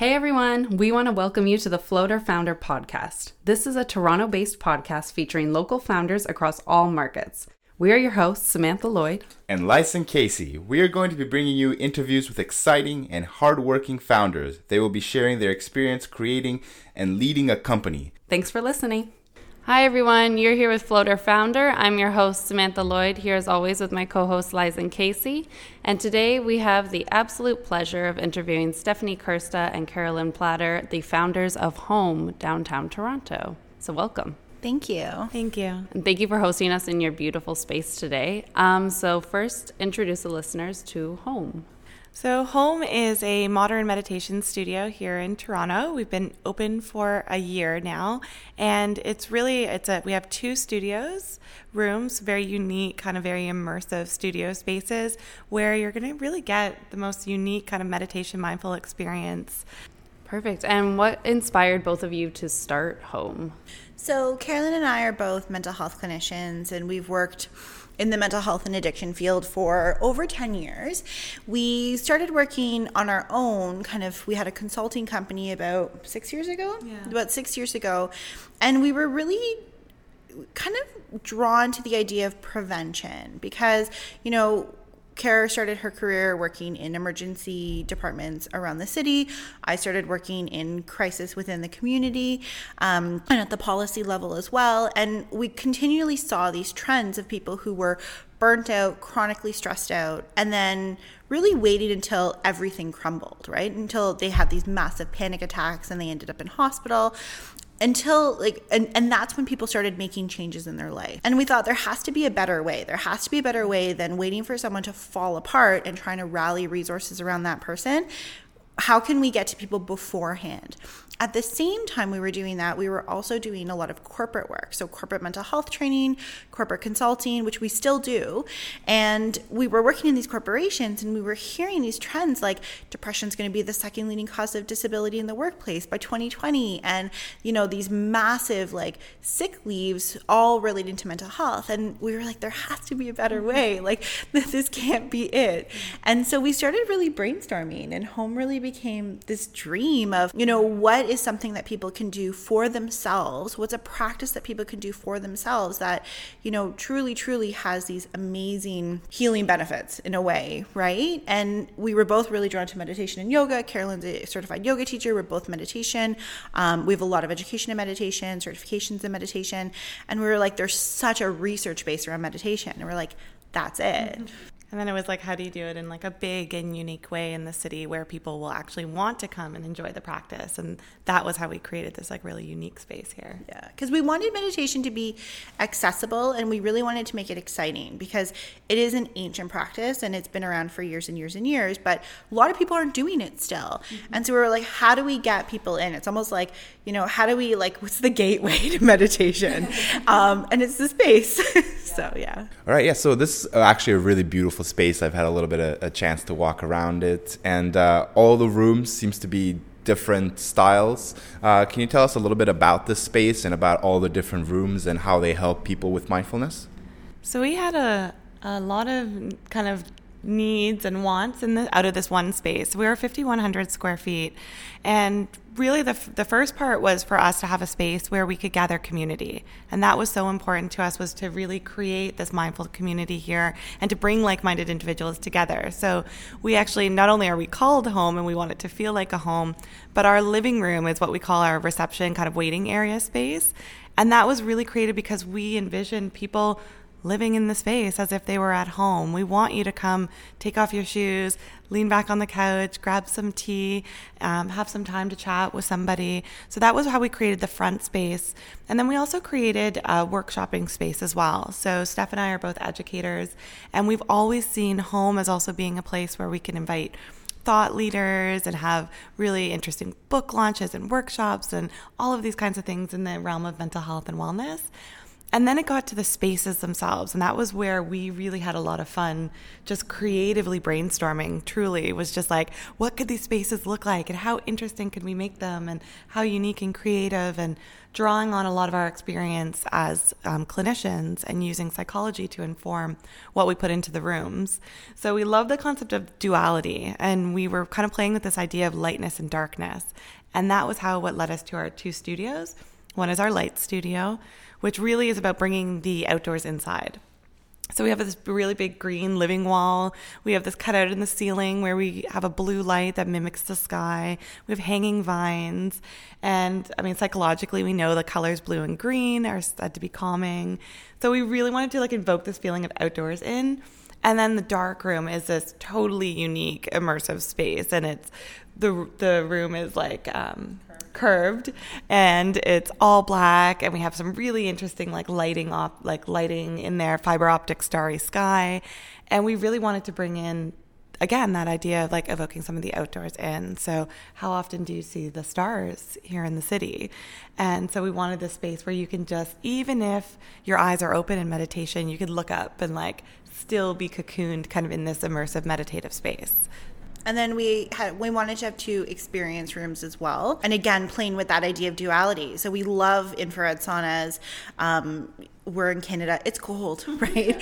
Hey everyone, we want to welcome you to the Floater Founder Podcast. This is a Toronto based podcast featuring local founders across all markets. We are your hosts, Samantha Lloyd and Lyson Casey. We are going to be bringing you interviews with exciting and hardworking founders. They will be sharing their experience creating and leading a company. Thanks for listening. Hi, everyone. You're here with Floater Founder. I'm your host, Samantha Lloyd, here as always with my co host, Lyson Casey. And today we have the absolute pleasure of interviewing Stephanie Kersta and Carolyn Plater, the founders of Home downtown Toronto. So, welcome. Thank you. Thank you. And thank you for hosting us in your beautiful space today. Um, so, first, introduce the listeners to Home. So, Home is a modern meditation studio here in Toronto. We've been open for a year now, and it's really it's a we have two studios rooms, very unique, kind of very immersive studio spaces where you're going to really get the most unique kind of meditation mindful experience. Perfect. And what inspired both of you to start Home? So, Carolyn and I are both mental health clinicians, and we've worked in the mental health and addiction field for over 10 years. We started working on our own, kind of, we had a consulting company about six years ago, yeah. about six years ago, and we were really kind of drawn to the idea of prevention because, you know, Kara started her career working in emergency departments around the city. I started working in crisis within the community um, and at the policy level as well. And we continually saw these trends of people who were burnt out, chronically stressed out, and then really waiting until everything crumbled, right? Until they had these massive panic attacks and they ended up in hospital until like and, and that's when people started making changes in their life. And we thought there has to be a better way. There has to be a better way than waiting for someone to fall apart and trying to rally resources around that person. How can we get to people beforehand at the same time we were doing that, we were also doing a lot of corporate work. So, corporate mental health training, corporate consulting, which we still do. And we were working in these corporations and we were hearing these trends like depression is going to be the second leading cause of disability in the workplace by 2020. And, you know, these massive like sick leaves all relating to mental health. And we were like, there has to be a better mm-hmm. way. Like, this can't be it. And so we started really brainstorming, and home really became this dream of, you know, what is something that people can do for themselves? What's a practice that people can do for themselves that, you know, truly, truly has these amazing healing benefits in a way, right? And we were both really drawn to meditation and yoga. Carolyn's a certified yoga teacher. We're both meditation. Um, we have a lot of education in meditation, certifications in meditation. And we were like, there's such a research base around meditation. And we're like, that's it. Mm-hmm. And then it was like, how do you do it in like a big and unique way in the city where people will actually want to come and enjoy the practice? And that was how we created this like really unique space here. Yeah, because we wanted meditation to be accessible and we really wanted to make it exciting because it is an ancient practice and it's been around for years and years and years, but a lot of people aren't doing it still. Mm-hmm. And so we were like, how do we get people in? It's almost like, you know, how do we like, what's the gateway to meditation? um, and it's the space. so, yeah. All right. Yeah. So this is actually a really beautiful beautiful space. I've had a little bit of a chance to walk around it, and uh, all the rooms seems to be different styles. Uh, can you tell us a little bit about this space and about all the different rooms and how they help people with mindfulness? So we had a a lot of kind of needs and wants in the, out of this one space. We are 5,100 square feet, and really the, the first part was for us to have a space where we could gather community. And that was so important to us was to really create this mindful community here and to bring like-minded individuals together. So we actually not only are we called home and we want it to feel like a home but our living room is what we call our reception kind of waiting area space. And that was really created because we envisioned people living in the space as if they were at home. We want you to come take off your shoes, lean back on the couch, grab some tea, um, have some time to chat with somebody. So that was how we created the front space. And then we also created a workshopping space as well. So Steph and I are both educators, and we've always seen home as also being a place where we can invite thought leaders and have really interesting book launches and workshops and all of these kinds of things in the realm of mental health and wellness. And then it got to the spaces themselves. And that was where we really had a lot of fun just creatively brainstorming. Truly, it was just like, what could these spaces look like? And how interesting could we make them? And how unique and creative? And drawing on a lot of our experience as um, clinicians and using psychology to inform what we put into the rooms. So we love the concept of duality. And we were kind of playing with this idea of lightness and darkness. And that was how what led us to our two studios. One is our light studio which really is about bringing the outdoors inside. So we have this really big green living wall. We have this cutout in the ceiling where we have a blue light that mimics the sky. We have hanging vines. And I mean, psychologically, we know the colors blue and green are said to be calming. So we really wanted to like invoke this feeling of outdoors in. And then the dark room is this totally unique immersive space. And it's the, the room is like, um, curved and it's all black and we have some really interesting like lighting off like lighting in there fiber optic starry sky. And we really wanted to bring in again that idea of like evoking some of the outdoors in. So how often do you see the stars here in the city? And so we wanted this space where you can just even if your eyes are open in meditation you could look up and like still be cocooned kind of in this immersive meditative space and then we had we wanted to have two experience rooms as well. And again, playing with that idea of duality. So we love infrared saunas. Um, we're in Canada, it's cold, right?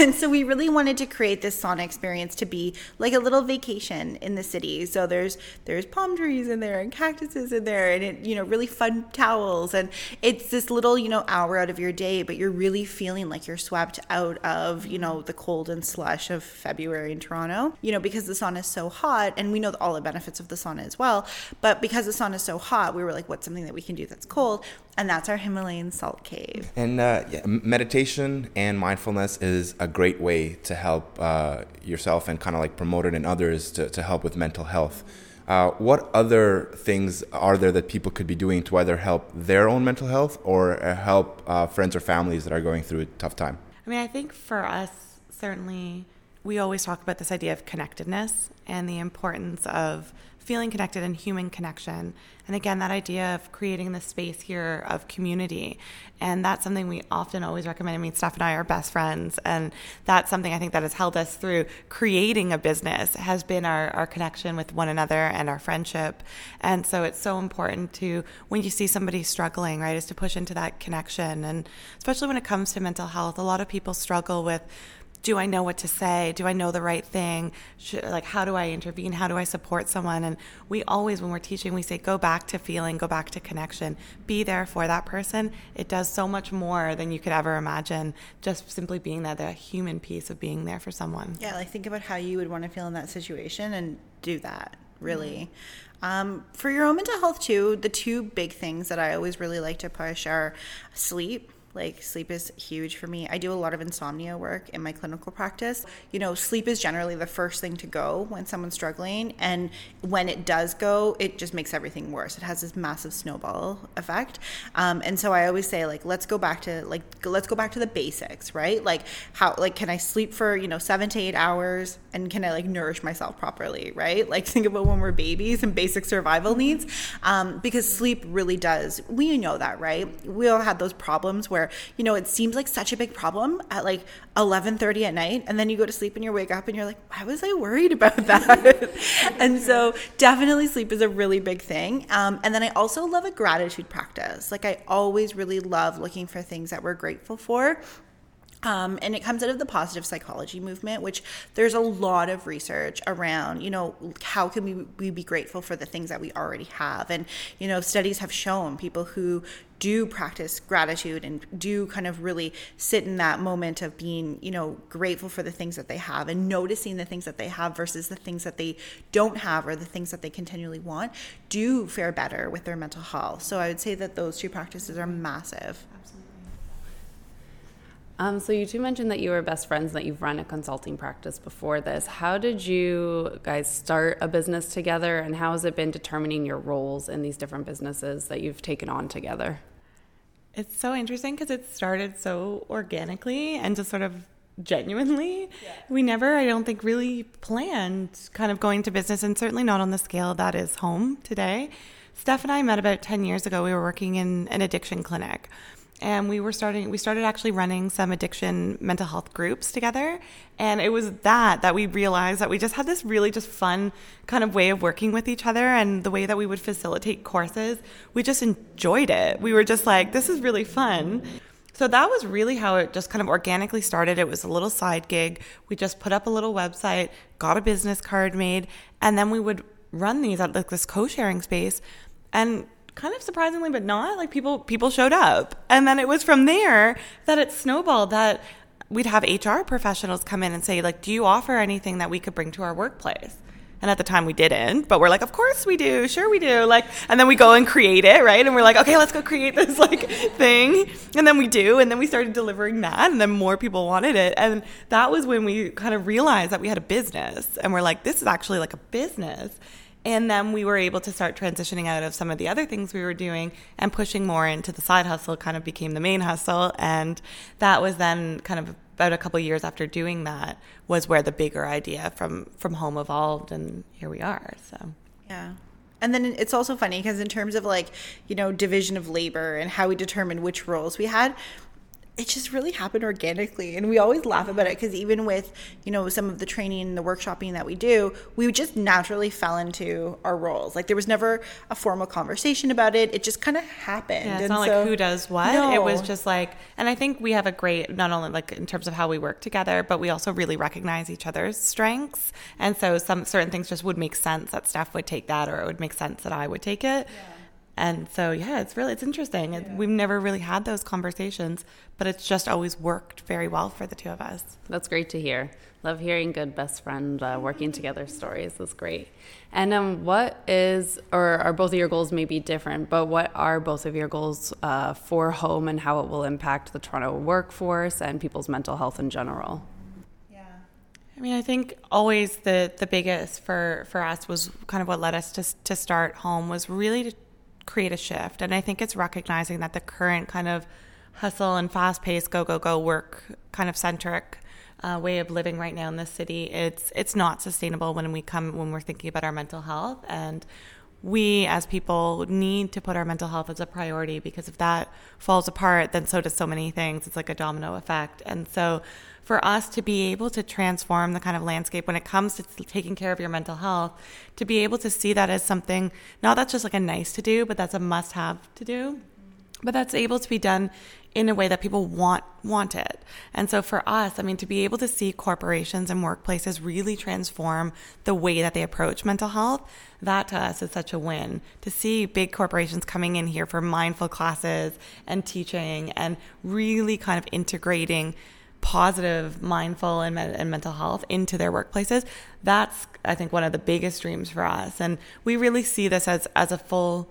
and so we really wanted to create this sauna experience to be like a little vacation in the city. So there's there's palm trees in there and cactuses in there and it, you know, really fun towels and it's this little, you know, hour out of your day, but you're really feeling like you're swept out of, you know, the cold and slush of February in Toronto. You know, because the sauna is so hot and we know all the benefits of the sauna as well, but because the sauna is so hot, we were like what's something that we can do that's cold? And that's our Himalayan salt cave. And uh, yeah, meditation and mindfulness is a great way to help uh, yourself and kind of like promote it in others to, to help with mental health. Uh, what other things are there that people could be doing to either help their own mental health or uh, help uh, friends or families that are going through a tough time? I mean, I think for us, certainly, we always talk about this idea of connectedness and the importance of feeling connected and human connection. And again, that idea of creating the space here of community. And that's something we often always recommend. I mean, Steph and I are best friends. And that's something I think that has held us through creating a business, has been our, our connection with one another and our friendship. And so it's so important to, when you see somebody struggling, right, is to push into that connection. And especially when it comes to mental health, a lot of people struggle with do I know what to say? Do I know the right thing? Should, like, how do I intervene? How do I support someone? And we always, when we're teaching, we say, go back to feeling, go back to connection, be there for that person. It does so much more than you could ever imagine, just simply being that, the human piece of being there for someone. Yeah, like think about how you would want to feel in that situation and do that, really. Mm-hmm. Um, for your own mental health, too, the two big things that I always really like to push are sleep like sleep is huge for me. I do a lot of insomnia work in my clinical practice. You know, sleep is generally the first thing to go when someone's struggling, and when it does go, it just makes everything worse. It has this massive snowball effect. Um, and so I always say like, let's go back to like let's go back to the basics, right? Like how like can I sleep for you know seven to eight hours, and can I like nourish myself properly, right? Like think about when we're babies and basic survival needs, um, because sleep really does. We know that, right? We all had those problems where you know it seems like such a big problem at like 11:30 at night and then you go to sleep and you wake up and you're like why was I worried about that? And so definitely sleep is a really big thing. Um, and then I also love a gratitude practice. Like I always really love looking for things that we're grateful for um, and it comes out of the positive psychology movement, which there's a lot of research around, you know, how can we, we be grateful for the things that we already have? And, you know, studies have shown people who do practice gratitude and do kind of really sit in that moment of being, you know, grateful for the things that they have and noticing the things that they have versus the things that they don't have or the things that they continually want, do fare better with their mental health. So I would say that those two practices are massive. Um, so you two mentioned that you were best friends, and that you've run a consulting practice before this. How did you guys start a business together, and how has it been determining your roles in these different businesses that you've taken on together? It's so interesting because it started so organically and just sort of genuinely. Yeah. We never, I don't think, really planned kind of going to business, and certainly not on the scale that is home today. Steph and I met about 10 years ago. We were working in an addiction clinic. And we were starting we started actually running some addiction mental health groups together. And it was that that we realized that we just had this really just fun kind of way of working with each other and the way that we would facilitate courses. We just enjoyed it. We were just like this is really fun. So that was really how it just kind of organically started. It was a little side gig. We just put up a little website got a business card made and then we would run these at like this co-sharing space. And kind of surprisingly but not. Like people people showed up. And then it was from there that it snowballed that we'd have hr professionals come in and say like do you offer anything that we could bring to our workplace? And at the time we didn't but we're like of course we do. Sure we do. Like and then we go and create it right? And we're like okay let's go create this like thing. And then we do and then we started delivering that and then more people wanted it. And that was when we kind of realized that we had a business and we're like this is actually like a business and then we were able to start transitioning out of some of the other things we were doing and pushing more into the side hustle, kind of became the main hustle. And that was then kind of about a couple years after doing that was where the bigger idea from from home evolved and here we are so yeah and then it's also funny because in terms of like you know division of labor and how we determined which roles we had it just really happened organically and we always laugh about it because even with you know some of the training and the workshopping that we do we just naturally fell into our roles. Like there was never a formal conversation about it. It just kind of happened yeah, it's and not so, like who does what. No. it was just like and i think we have a great not only like in terms of how we work together but we also really recognize each other's strengths and so some certain things just would make sense that steph would take that or it would make sense that i would take it and so yeah it's really it's interesting It- we've never really had those conversations but it's just always worked very well for the two of us That's great to hear. Love hearing good best friend uh, working together stories. That's great. And um, what is, or are both of your goals maybe different, but what are both of your goals uh, for home and how it will impact the Toronto workforce and people's mental health in general? Yeah. I mean, I think always the the biggest for for us was kind of what led us to to start home was really to create a shift, and I think it's recognizing that the current kind of hustle and fast paced go go go work kind of centric uh, way of living right now in this city it's it's not sustainable when we come when we're thinking about our mental health. And we as people need to put our mental health as a priority because if that falls apart then so does so many things. It's like a domino effect. And so for us to be able to transform the kind of landscape when it comes to taking care of your mental health to be able to see that as something not that's just like a nice to do but that's a must have to do but that's able to be done in a way that people want want it. And so for us, I mean to be able to see corporations and workplaces really transform the way that they approach mental health, that to us is such a win. To see big corporations coming in here for mindful classes and teaching and really kind of integrating positive mindful and, men- and mental health into their workplaces that's i think one of the biggest dreams for us. And we really see this as as a full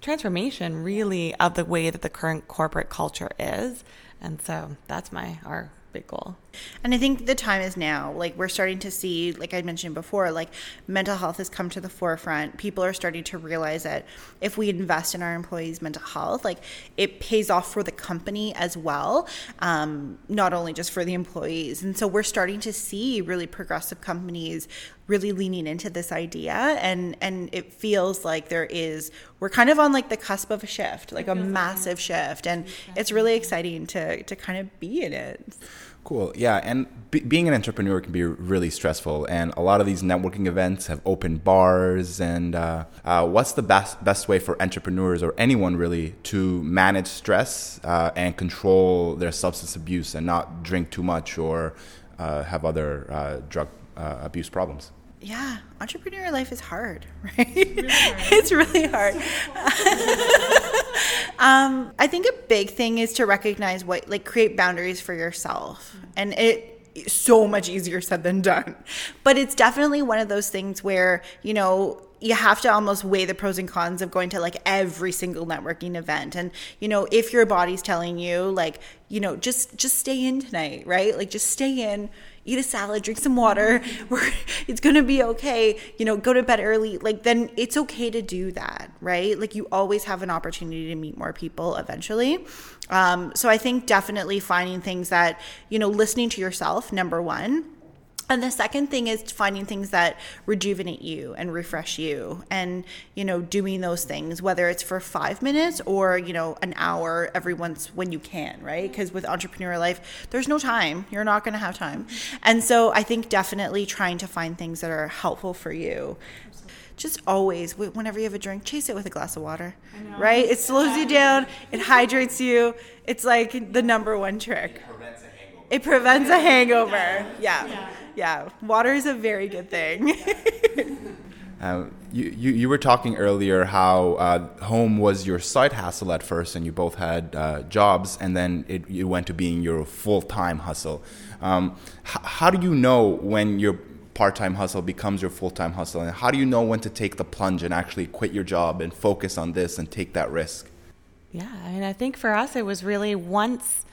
transformation really of the way that the current corporate culture is. And so that's my our big goal And I think the time is now. Like we're starting to see, like I mentioned before, like mental health has come to the forefront. People are starting to realize that if we invest in our employees' mental health, like it pays off for the company as well, um, not only just for the employees. And so we're starting to see really progressive companies really leaning into this idea, and and it feels like there is we're kind of on like the cusp of a shift, like a massive shift, and it's really exciting to to kind of be in it. Cool. Yeah, and be being an entrepreneur can be really stressful, and a lot of these networking events have open bars. And uh, uh, what's the best best way for entrepreneurs or anyone really to manage stress uh, and control their substance abuse and not drink too much or uh, have other uh, drug uh, abuse problems? Yeah, entrepreneur life is hard, right? it's really hard. um, I think a big thing is to recognize what, like, create boundaries for yourself, and it. So much easier said than done. But it's definitely one of those things where, you know, you have to almost weigh the pros and cons of going to like every single networking event. And you know if your body's telling you like you know just just stay in tonight right? Like just stay in eat a salad drink some water We're, it's gonna be okay you know go to bed early like then it's okay to do that right? Like you always have an opportunity to meet more people eventually. Um, so i think definitely finding things that you know listening to yourself number one And the second thing is finding things that rejuvenate you and refresh you and, you know, doing those things, whether it's for five minutes or, you know, an hour every once when you can, right? Because with entrepreneur life, there's no time. You're not going to have time. And so I think definitely trying to find things that are helpful for you. Just always, whenever you have a drink, chase it with a glass of water, right? It slows you down, it hydrates you. It's like the number one trick. It prevents a hangover. Yeah. yeah. Yeah. Yeah, water is a very good thing. uh, you, you, you, were talking earlier how uh, home was your side hustle at first, and you both had uh, jobs, and then it, it went to being your full time hustle. Um, h- how do you know when your part time hustle becomes your full time hustle, and how do you know when to take the plunge and actually quit your job and focus on this and take that risk? Yeah, I mean, I think for us, it was really once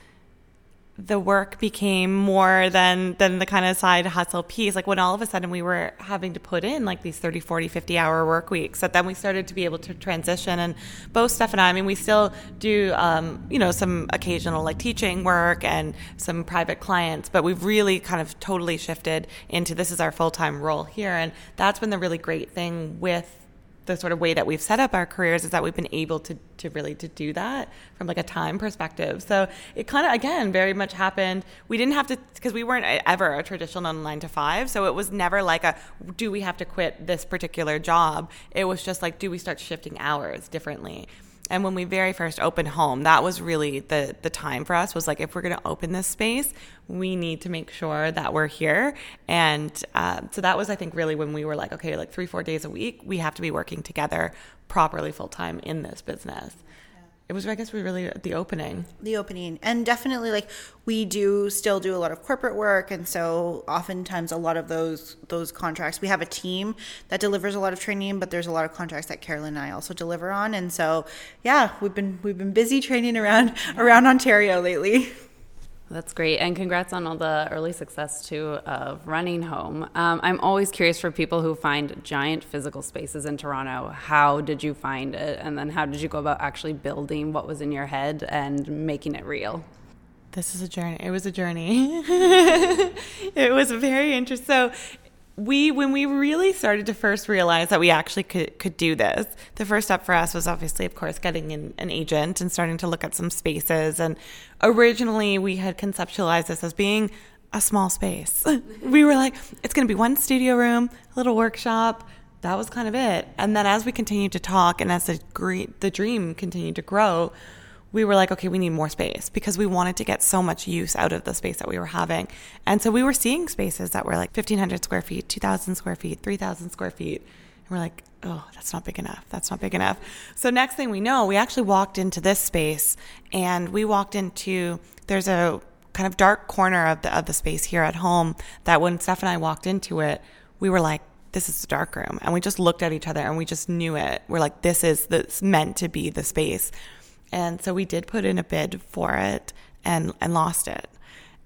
the work became more than than the kind of side hustle piece. Like when all of a sudden we were having to put in like these 30 40 50 hour work weeks that then we started to be able to transition. And both steph and i i mean we still do um, you know some occasional like teaching work and some private clients but we've really kind of totally shifted into this is our full-time role here. And that's been the really great thing with the sort of way that we've set up our careers is that we've been able to to really to do that from like a time perspective. So it kind of again very much happened. We didn't have to because we weren't ever a traditional nine to five. So it was never like a do we have to quit this particular job. It was just like do we start shifting hours differently. And when we very first opened home, that was really the the time for us was like if we're going to open this space, we need to make sure that we're here. And uh, so that was, I think, really when we were like, okay, like three four days a week, we have to be working together properly full time in this business it was i guess we really the opening. The opening. And definitely like we do still do a lot of corporate work. And so oftentimes a lot of those those contracts we have a team that delivers a lot of training but there's a lot of contracts that carolyn and i also deliver on. And so yeah we've been we've been busy training around around ontario lately That's great. And congrats on all the early success, too, of running home. Um, I'm always curious for people who find giant physical spaces in Toronto. How did you find it? And then how did you go about actually building what was in your head and making it real? This is a journey. It was a journey. it was very interesting. So we when we really started to first realize that we actually could could do this the first step for us was obviously of course getting in an agent and starting to look at some spaces. And originally we had conceptualized this as being a small space. We were like it's going to be one studio room a little workshop. That was kind of it. And then as we continued to talk and as the, the dream continued to grow we were like, okay, we need more space because we wanted to get so much use out of the space that we were having. And so we were seeing spaces that were like 1,500 square feet, 2,000 square feet, 3,000 square feet. And we're like, oh, that's not big enough. That's not big enough. So next thing we know, we actually walked into this space and we walked into, there's a kind of dark corner of the, of the space here at home that when Steph and I walked into it, we were like, this is a dark room. And we just looked at each other and we just knew it. We're like, this is this meant to be the space. And so we did put in a bid for it and and lost it.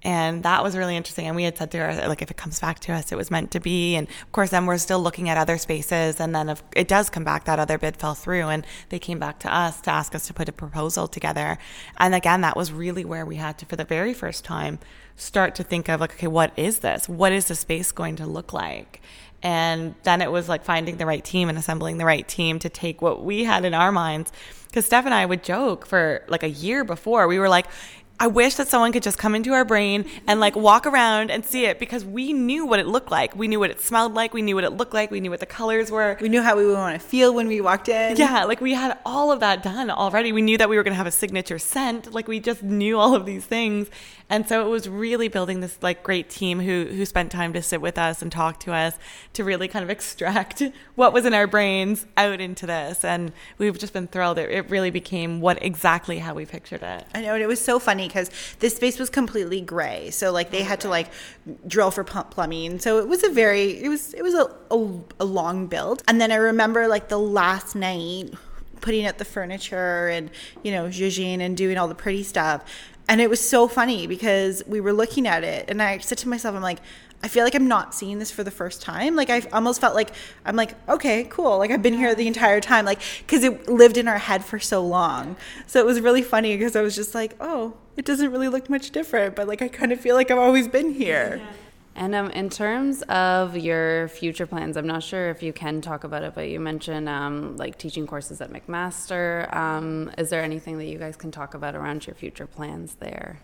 And that was really interesting. And we had said to her, like, if it comes back to us, it was meant to be. And of course, then we're still looking at other spaces. And then if it does come back, that other bid fell through. And they came back to us to ask us to put a proposal together. And again, that was really where we had to, for the very first time, start to think of, like, okay, what is this? What is the space going to look like? And then it was like finding the right team and assembling the right team to take what we had in our minds because Steph and I would joke for like a year before. We were like, I wish that someone could just come into our brain and like walk around and see it because we knew what it looked like. We knew what it smelled like. We knew what it looked like. We knew what the colors were. We knew how we would want to feel when we walked in. Yeah, like we had all of that done already. We knew that we were going to have a signature scent. Like we just knew all of these things. And so it was really building this like great team who who spent time to sit with us and talk to us to really kind of extract what was in our brains out into this. And we've just been thrilled. It, it really became what exactly how we pictured it. I know, and it was so funny because this space was completely gray. So like they had to like drill for pump plumbing. So it was a very it was it was a, a, a long build. And then I remember like the last night putting out the furniture and you know zhuzhing and doing all the pretty stuff and it was so funny because we were looking at it and I said to myself, I'm like, I feel like I'm not seeing this for the first time. Like I almost felt like I'm like, okay, cool. Like I've been here the entire time. Like because it lived in our head for so long. So it was really funny because I was just like, oh, it doesn't really look much different, but like I kind of feel like I've always been here. And um, in terms of your future plans, I'm not sure if you can talk about it, but you mentioned um, like teaching courses at McMaster. Um, is there anything that you guys can talk about around your future plans there?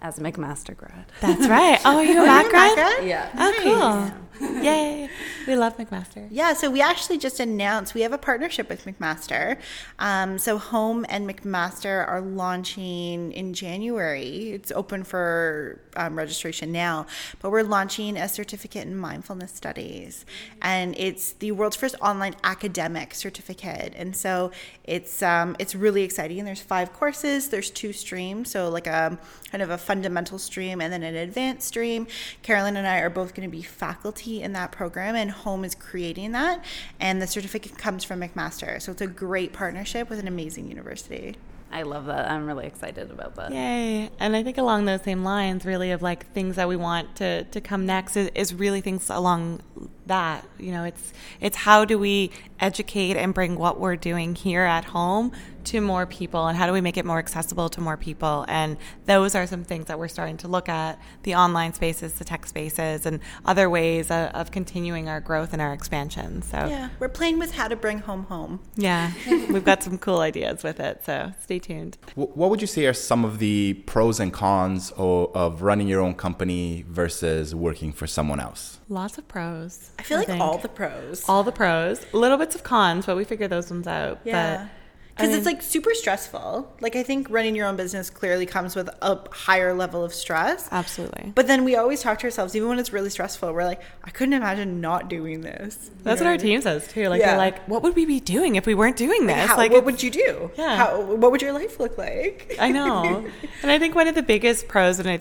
As a McMaster grad. That's right. Oh, you're a Mac you're a grad? Mac grad? Yeah. Oh, cool. Yay. We love McMaster. Yeah, so we actually just announced we have a partnership with McMaster. Um, so Home and McMaster are launching in January. It's open for um, registration now, but we're launching a certificate in mindfulness studies, and it's the world's first online academic certificate. And so it's um, it's really exciting. There's five courses. There's two streams, so like a kind of a fundamental stream and then an advanced stream. Carolyn and I are both going to be faculty in that program, and Home is creating that. And the certificate comes from McMaster. So it's a great partnership with an amazing university. I love that. I'm really excited about that. Yay. And I think along those same lines, really, of like things that we want to, to come next is, is really things along that. You know, it's it's how do we educate and bring what we're doing here at home to more people and how do we make it more accessible to more people and those are some things that we're starting to look at the online spaces the tech spaces and other ways of, of continuing our growth and our expansion so Yeah, we're playing with how to bring home home. yeah we've got some cool ideas with it so stay tuned What would you say are some of the pros and cons o- of running your own company versus working for someone else? lots of pros I feel like think. all the pros. all the pros, little bits of cons, but we figure those ones out. Yeah. But Because I it's like super stressful. Like, I think running your own business clearly comes with a higher level of stress. absolutely. But then we always talk to ourselves, even when it's really stressful, we're like, I couldn't imagine not doing this. That's what our team says too. Like Yeah. they're like, what would we be doing if we weren't doing this? How, like what would you do? Yeah. How, what would your life look like? I know. and I think one of the biggest pros and I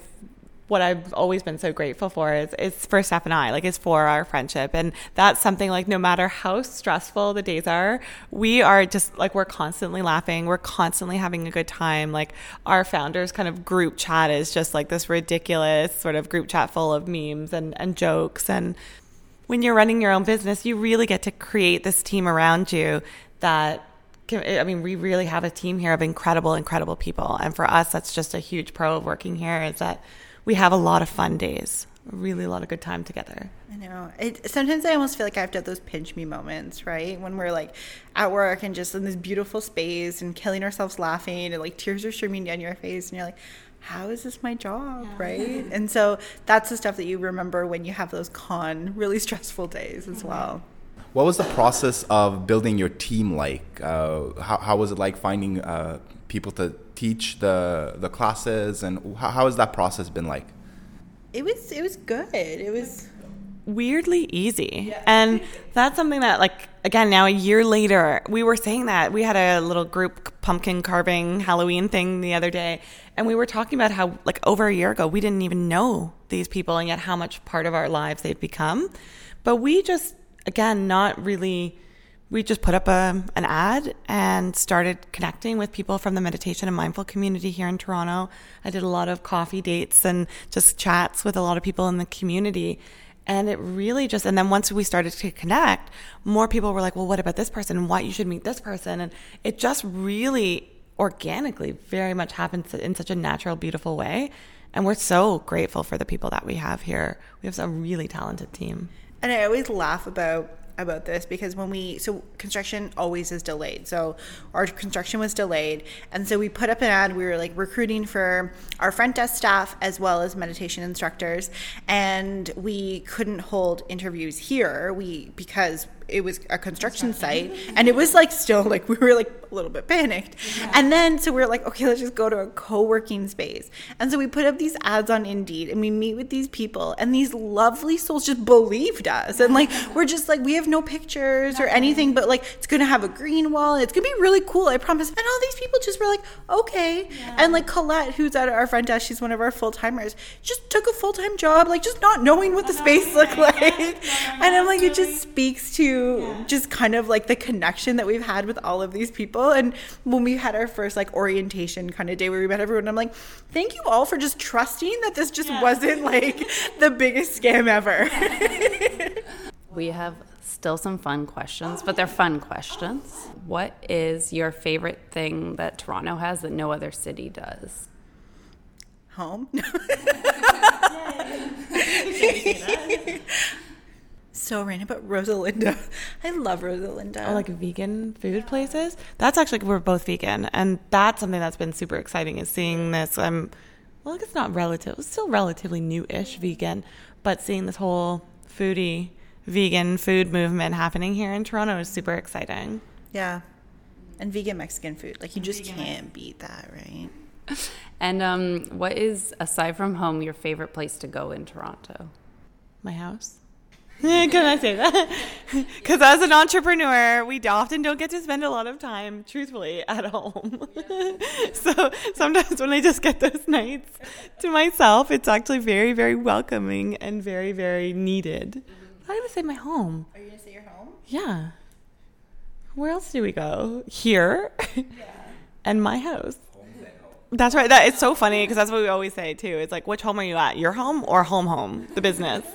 what I've always been so grateful for is is for Steph and I, like is for our friendship. And that's something like no matter how stressful the days are, we are just like we're constantly laughing, we're constantly having a good time. Like our founders kind of group chat is just like this ridiculous sort of group chat full of memes and, and jokes and when you're running your own business, you really get to create this team around you that I mean, we really have a team here of incredible, incredible people. And for us, that's just a huge pro of working here is that we have a lot of fun days, really a lot of good time together. I know. It, sometimes I almost feel like I have to have those pinch me moments, right? When we're like at work and just in this beautiful space and killing ourselves laughing and like tears are streaming down your face and you're like, how is this my job, right? And so that's the stuff that you remember when you have those con, really stressful days as well. What was the process of building your team like? Uh, how, how was it like finding uh, people to teach the the classes, and how, how has that process been like? It was it was good. It was weirdly easy. And that's something that, like, again, now a year later, we were saying that. We had a little group pumpkin carving Halloween thing the other day, and we were talking about how, like, over a year ago, we didn't even know these people and yet how much part of our lives they've become. But we just, again, not really. We just put up a, an ad and started connecting with people from the meditation and mindful community here in Toronto. I did a lot of coffee dates and just chats with a lot of people in the community. And it really just, and then once we started to connect, more people were like, well, what about this person? Why you should meet this person? And it just really organically very much happens in such a natural, beautiful way. And we're so grateful for the people that we have here. We have a really talented team. And I always laugh about about this because when we so construction always is delayed. So our construction was delayed, and so we put up an ad. We were like recruiting for our front desk staff as well as meditation instructors, and we couldn't hold interviews here. We because it was a construction site and it was like still like we were like a little bit panicked. And then so we are like okay let's just go to a co-working space. And so we put up these ads on indeed and we meet with these people and these lovely souls just believed us. And like we're just like we have no pictures or anything but like it's gonna have a green wall and it's gonna be really cool i promise. And all these people just were like okay. And like colette who's at our front desk she's one of our full-timers just took a full-time job like just not knowing what the space looked like. And i'm like it just speaks to just kind of like the connection that we've had with all of these people. And when we had our first like orientation kind of day where we met everyone, I'm like, thank you all for just trusting that this just wasn't like the biggest scam ever. We have still some fun questions, but they're fun questions. What is your favorite thing that Toronto has that no other city does? Home. so random, but Rosalinda. I love Rosalinda. Or like vegan food places. That's actually we're both vegan, and that's something that's been super exciting. Is seeing this. I'm well, it's not relative. It's still relatively new-ish vegan, but seeing this whole foodie vegan food movement happening here in Toronto is super exciting. Yeah. And vegan Mexican food. Like you just can't beat that, right? And um, what is, aside from home, your favorite place to go in Toronto? My house. Can I say that? Because as an entrepreneur, we often don't get to spend a lot of time, truthfully, at home. so sometimes when I just get those nights to myself, it's actually very, very welcoming and very, very needed. Mm-hmm. I would say my home. Are you gonna say your home? Yeah. Where else do we go? Here Yeah. and my house. That's right. That it's so funny because that's what we always say too. It's like, which home are you at? Your home or home home? The business.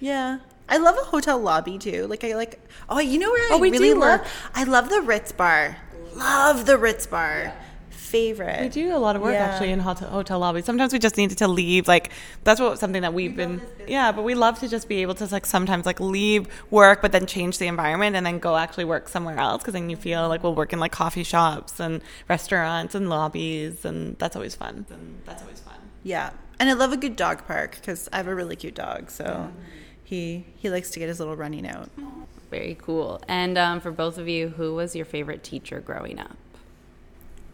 Yeah. I love a hotel lobby too. Like I like oh you know where Oh, I we really do love. I love the Ritz bar. Love the Ritz bar. Favorite. We do a lot of work Yeah. actually in hotel, hotel lobbies. Sometimes we just needed to leave. Like that's what something that we've been. Yeah, but we love to just be able to like sometimes like leave work, but then change the environment and then go actually work somewhere else because then you feel like we'll work in like coffee shops and restaurants and lobbies, and that's always fun. And that's always fun. Yeah. And I love a good dog park because I have a really cute dog, so he he likes to get his little running out. Very cool. And um, for both of you, who was your favorite teacher growing up?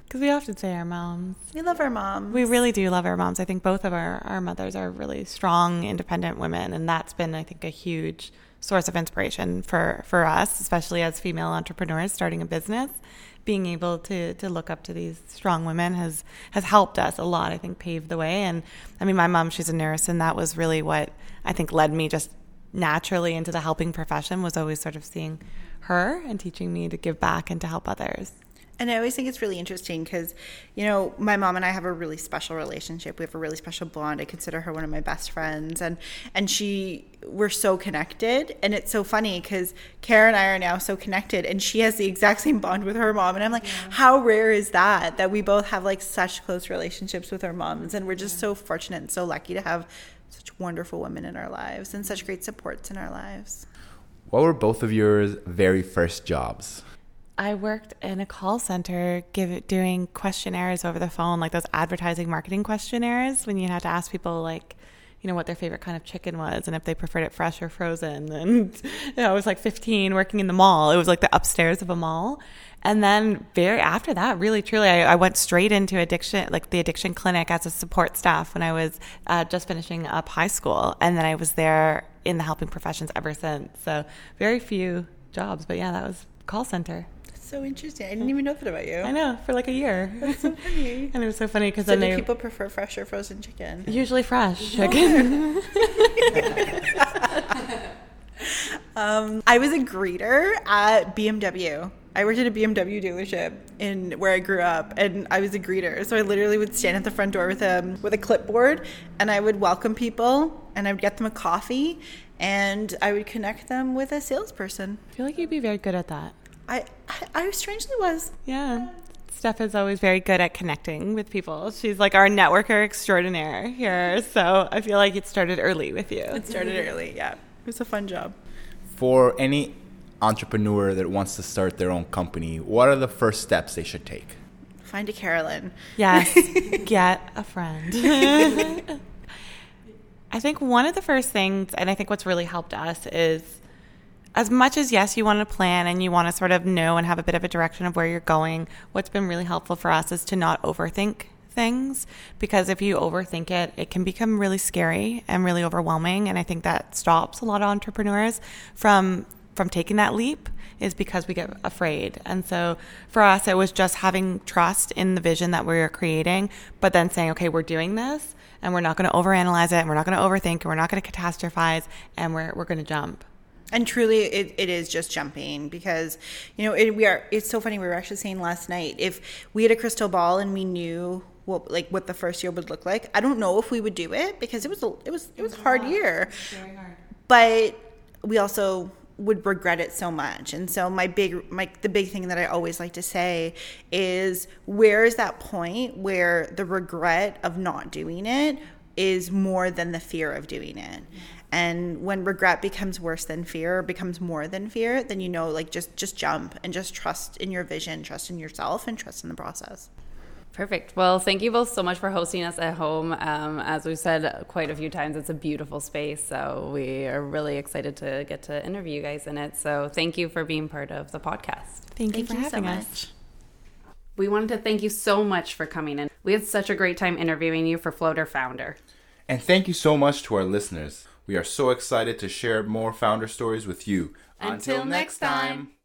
Because we often say our moms. We love our moms. We really do love our moms. I think both of our, our mothers are really strong, independent women, and that's been, I think, a huge source of inspiration for, for us, especially as female entrepreneurs starting a business. Being able to, to look up to these strong women has, has helped us a lot, I think, paved the way. And I mean, my mom, she's a nurse, and that was really what I think led me just naturally into the helping profession, was always sort of seeing her and teaching me to give back and to help others. And I always think it's really interesting because, you know, my mom and I have a really special relationship. We have a really special bond. I consider her one of my best friends, and and she we're so connected. And it's so funny because Kara and I are now so connected, and she has the exact same bond with her mom. And I'm like, how rare is that? That we both have like such close relationships with our moms, and we're just so fortunate and so lucky to have such wonderful women in our lives and such great supports in our lives. What were both of your very first jobs? I worked in a call center give, doing questionnaires over the phone, like those advertising marketing questionnaires when you had to ask people like, you know, what their favorite kind of chicken was and if they preferred it fresh or frozen. And you know, I was like 15 working in the mall. It was like the upstairs of a mall. And then very after that, really truly, I, I went straight into addiction, like the addiction clinic as a support staff when I was uh, just finishing up high school. And then I was there in the helping professions ever since. So very few jobs, but yeah, that was call center. So interesting. I didn't even know that about you. I know for like a year. That's so funny. and it was so funny because So then do they people prefer fresh or frozen chicken? usually fresh chicken. Um, I was a greeter at BMW. I worked at a BMW dealership in where I grew up, and I was a greeter. So I literally would stand at the front door with a with a clipboard, and I would welcome people, and I would get them a coffee, and I would connect them with a salesperson. I feel like you'd be very good at that. I I, I strangely was. Yeah. Steph is always very good at connecting with people. She's like our networker extraordinaire here. So I feel like it started early with you. It started early. Yeah, it was a fun job. For any entrepreneur that wants to start their own company, what are the first steps they should take? Find a Carolyn. Yes, get a friend. I think one of the first things, and I think what's really helped us is as much as, yes, you want to plan and you want to sort of know and have a bit of a direction of where you're going, what's been really helpful for us is to not overthink things because if you overthink it, it can become really scary and really overwhelming. And I think that stops a lot of entrepreneurs from from taking that leap is because we get afraid. And so for us, it was just having trust in the vision that we are creating, but then saying, okay, we're doing this and we're not going to overanalyze it and we're not going to overthink and we're not going to catastrophize and we're, we're going to jump. And truly, it, it is just jumping because, you know, it, we are. It's so funny. We were actually saying last night if we had a crystal ball and we knew what like what the first year would look like, I don't know if we would do it because it was a, it was it was a hard year. Very hard. But we also would regret it so much. And so my big my the big thing that I always like to say is where is that point where the regret of not doing it is more than the fear of doing it. And when regret becomes worse than fear, becomes more than fear, then you know, like just just jump and just trust in your vision, trust in yourself, and trust in the process. Perfect. Well, thank you both so much for hosting us at home. Um, as we've said quite a few times, it's a beautiful space. So we are really excited to get to interview you guys in it. So thank you for being part of the podcast. Thank, you for you so having much. us. We wanted to thank you so much for coming in. We had such a great time interviewing you for Floater Founder. And thank you so much to our listeners. We are so excited to share more founder stories with you. Until next time.